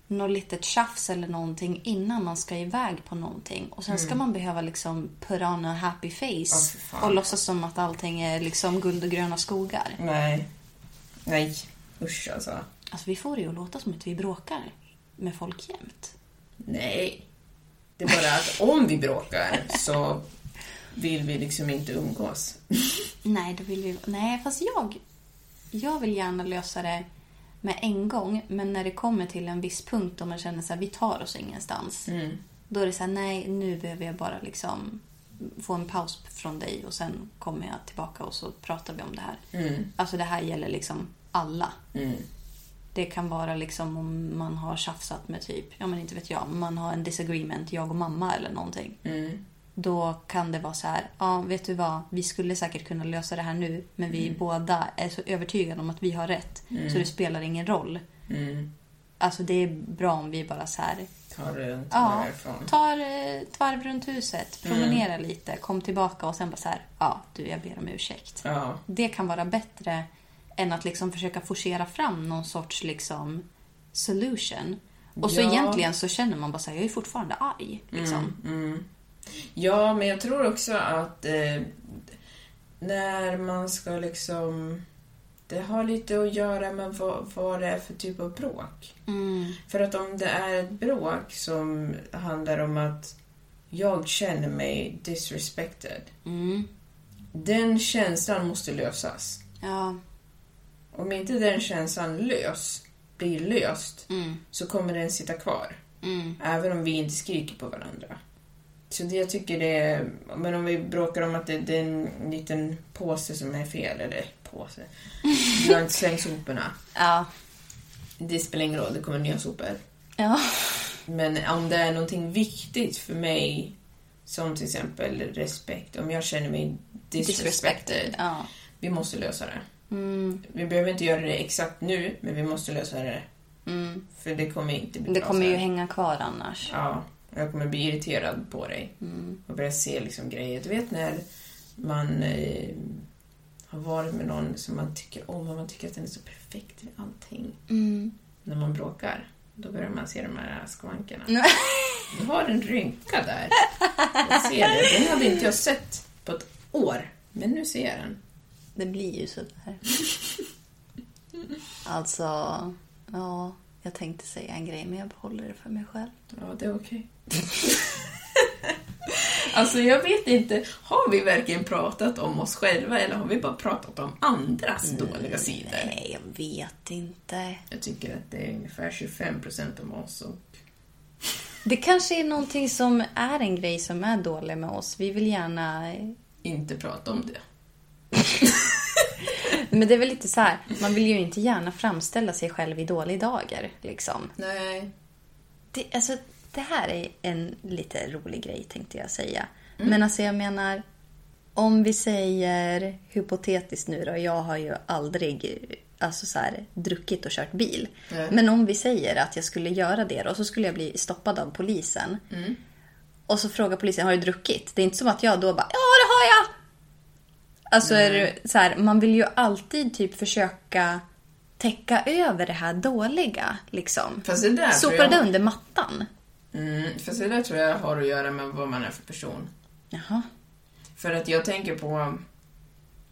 något litet tjafs eller någonting innan man ska iväg på någonting. Och sen ska man behöva liksom put on a happy Mm. Face. fan. och låtsas som att allting är liksom guld och gröna skogar. Nej. Nej. Usch alltså. Alltså vi får det ju att låta som att vi bråkar med folk jämt. Nej. Det är bara att om vi bråkar så vill vi liksom inte umgås. Nej, det vill vi... Nej, fast jag... Jag vill gärna lösa det med en gång. Men när det kommer till en viss punkt då man känner så här, vi tar oss ingenstans. Då är det så här, nej, nu behöver jag bara liksom få en paus från dig och sen kommer jag tillbaka och så pratar vi om det här. Alltså det här gäller liksom alla. Det kan vara liksom om man har tjafsat med typ, ja men inte vet jag, man har en disagreement, jag och mamma eller någonting. Då kan det vara så här, ja vet du vad, vi skulle säkert kunna lösa det här nu men vi båda är så övertygade om att vi har rätt så det spelar ingen roll. Alltså det är bra om vi bara så här, Ta runt ja, tar eh, ett varv runt huset, promenerar lite, kom tillbaka och sen bara så här, ja du jag ber om ursäkt. Ja. Det kan vara bättre än att liksom försöka forcera fram någon sorts liksom solution. Och så Ja. egentligen så känner man bara så här, jag är fortfarande arg. Liksom. Mm, Ja, men jag tror också att eh, när man ska liksom... Det har lite att göra med vad, vad det är för typ av bråk. Mm. För att om det är ett bråk som handlar om att jag känner mig disrespected. Mm. Den känslan måste lösas. Ja. Om inte den känslan lös, blir löst Mm. så kommer den sitta kvar. Mm. Även om vi inte skriker på varandra. Så det jag tycker det är... Men om vi bråkar om att det, det är en liten påse som är fel, eller påse. Du har inte slängt soporna. Ja. Det spelar ingen roll, det kommer nya sopor. Ja. Men om det är någonting viktigt för mig, som till exempel respekt, om jag känner mig disrespected, Ja. vi måste lösa det. Mm. Vi behöver inte göra det exakt nu, men vi måste lösa det. Mm. För det kommer inte bli Det kommer ju hänga kvar annars. Ja, jag kommer bli irriterad på dig. Mm. Och börja se liksom grejer. Du vet när man eh, har varit med någon som man tycker om och man tycker att den är så perfekt i allting. Mm. När man bråkar, då börjar man se de här skavankerna. Nej. Du har en rynka där. Jag ser det. Den hade inte jag sett på ett år. Men nu ser jag den. Det blir ju sådär. Alltså, ja. Jag tänkte säga en grej men jag behåller det för mig själv. Ja, det är okej. alltså, jag vet inte. Har vi verkligen pratat om oss själva eller har vi bara pratat om andras dåliga sidor? Nej, jag vet inte. Jag tycker att det är ungefär 25 procent om oss och Det kanske är någonting som är en grej som är dålig med oss. Vi vill gärna... inte prata om det. Men det är väl lite så här, man vill ju inte gärna framställa sig själv i dålig dager. Liksom. Nej. Det, alltså, det här är en lite rolig grej tänkte jag säga. Men alltså jag menar, om vi säger hypotetiskt nu då, jag har ju aldrig alltså så här, druckit och kört bil. Nej. Men om vi säger att jag skulle göra det då, så skulle jag bli stoppad av polisen. Och så frågar polisen, har du druckit? Det är inte som att jag då bara, ja det har jag! Alltså är det så här, man vill ju alltid typ försöka täcka över det här dåliga. Liksom. Fast det där tror Sopa det under mattan. Mm, fast det där tror jag har att göra med vad man är för person. Jaha. För att jag tänker på...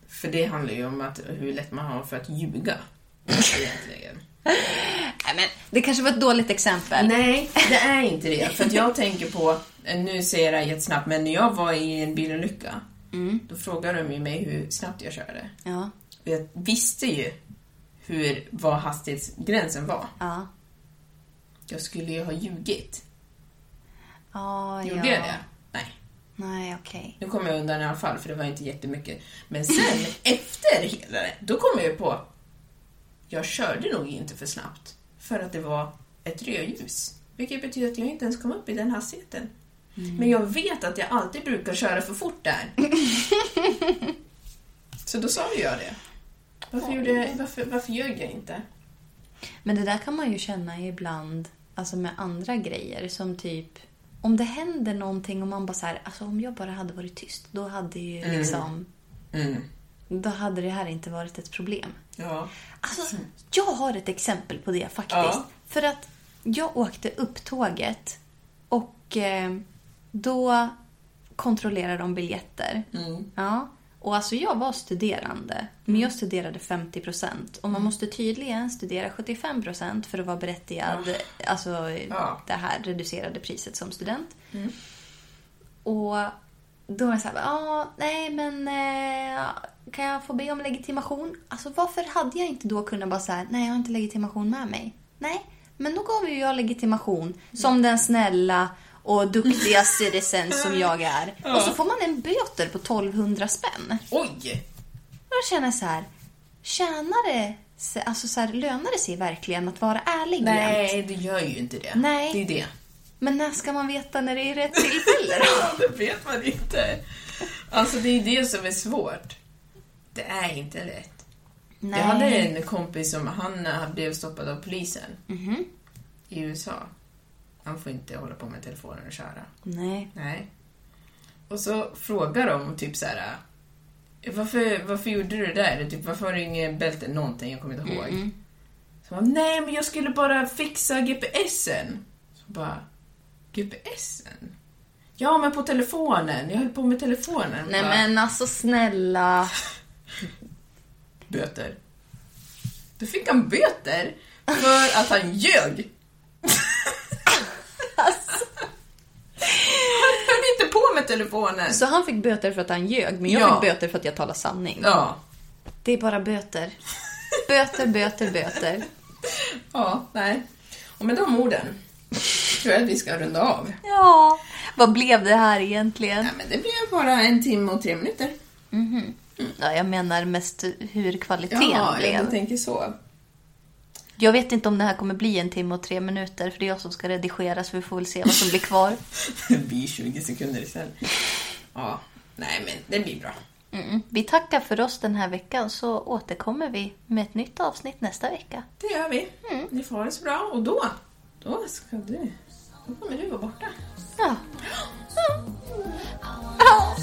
För det handlar ju om att, hur lätt man har för att ljuga. Egentligen. Nej, men det kanske var ett dåligt exempel. Nej, det är inte det. För att jag tänker på, nu säger jag det jättesnabbt, men när jag var i en bilolycka, då frågade de ju mig hur snabbt jag körde. Ja. Och jag visste ju hur, vad hastighetsgränsen var. Ja. Jag skulle ju ha ljugit. Ja, Gjorde ja. jag det? Nej. Nej, okej. Nu kom jag undan i alla fall, för det var inte jättemycket. Men sen, efter hela det, då kom jag ju på... Jag körde nog inte för snabbt. För att det var ett rödljus. Vilket betyder att jag inte ens kom upp i den hastigheten. Men jag vet att jag alltid brukar köra för fort där. Så då sa jag det. Varför, gjorde jag, varför, varför ljög jag inte? Men det där kan man ju känna ibland alltså med andra grejer. Som typ om det händer någonting och man bara så här, alltså om jag bara hade varit tyst, då hade ju liksom... Mm. Då hade det här inte varit ett problem. Ja. Alltså, jag har ett exempel på det faktiskt. Ja. För att jag åkte upp tåget och eh, då kontrollerade de biljetter. Mm. Ja. Och alltså jag var studerande, men jag studerade 50% Och Mm. man måste tydligen studera 75% för att vara berättigad, alltså Ja. det här reducerade priset som student. Och då var det så här, ja, nej men eh, kan jag få be om legitimation? Alltså varför hade jag inte då kunnat bara säga, nej jag har inte legitimation med mig? Nej, men då gav ju jag legitimation som den snälla och duktiga citizen som jag är. Och så får man en böter på 1200 spänn. Oj! Och jag känner så här, tjänar det sig, alltså så här, lönar det sig verkligen att vara ärlig jämt? Nej, det gör ju inte det. Nej. Det är det. Men när ska man veta när det är rätt tillfälle då? Ja, det vet man inte. Alltså, det är det som är svårt. Det är inte lätt. Nej. Jag hade en kompis som han blev stoppad av polisen Mhm. i USA. Han får inte hålla på med telefonen och köra. Nej. Nej. Och så frågar de typ så här. Varför, varför gjorde du det där? Typ, varför har du inget bälte? Någonting, jag kommer inte ihåg. Så bara, nej men jag skulle bara fixa GPSen. Så bara, GPSen? Ja, men på telefonen. Jag höll på med telefonen. Nej Bara, men alltså snälla. Böter. Då fick han böter för att han ljög. Han höll inte på med telefonen. Så han fick böter för att han ljög, men jag Ja. fick böter för att jag talar sanning. Ja. Det är bara böter. Böter, böter, böter. Ja, nej. Och med de orden tror jag att vi ska runda av. Ja, vad blev det här egentligen? Ja, men det blev bara en timme och tre minuter. Ja, jag menar mest hur kvaliteten Ja, blev. jag tänker så. Jag vet inte om det här kommer bli en timme och tre minuter, för det är jag som ska redigera, så vi får väl se vad som blir kvar. Det blir 20 sekunder istället. Ja, nej men det blir bra. Mm. Vi tackar för oss den här veckan, så återkommer vi med ett nytt avsnitt nästa vecka. Det gör vi. Ni får ha det så bra. Och då, då ska du, då kommer du vara borta. Ja. Ja.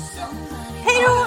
Hej då!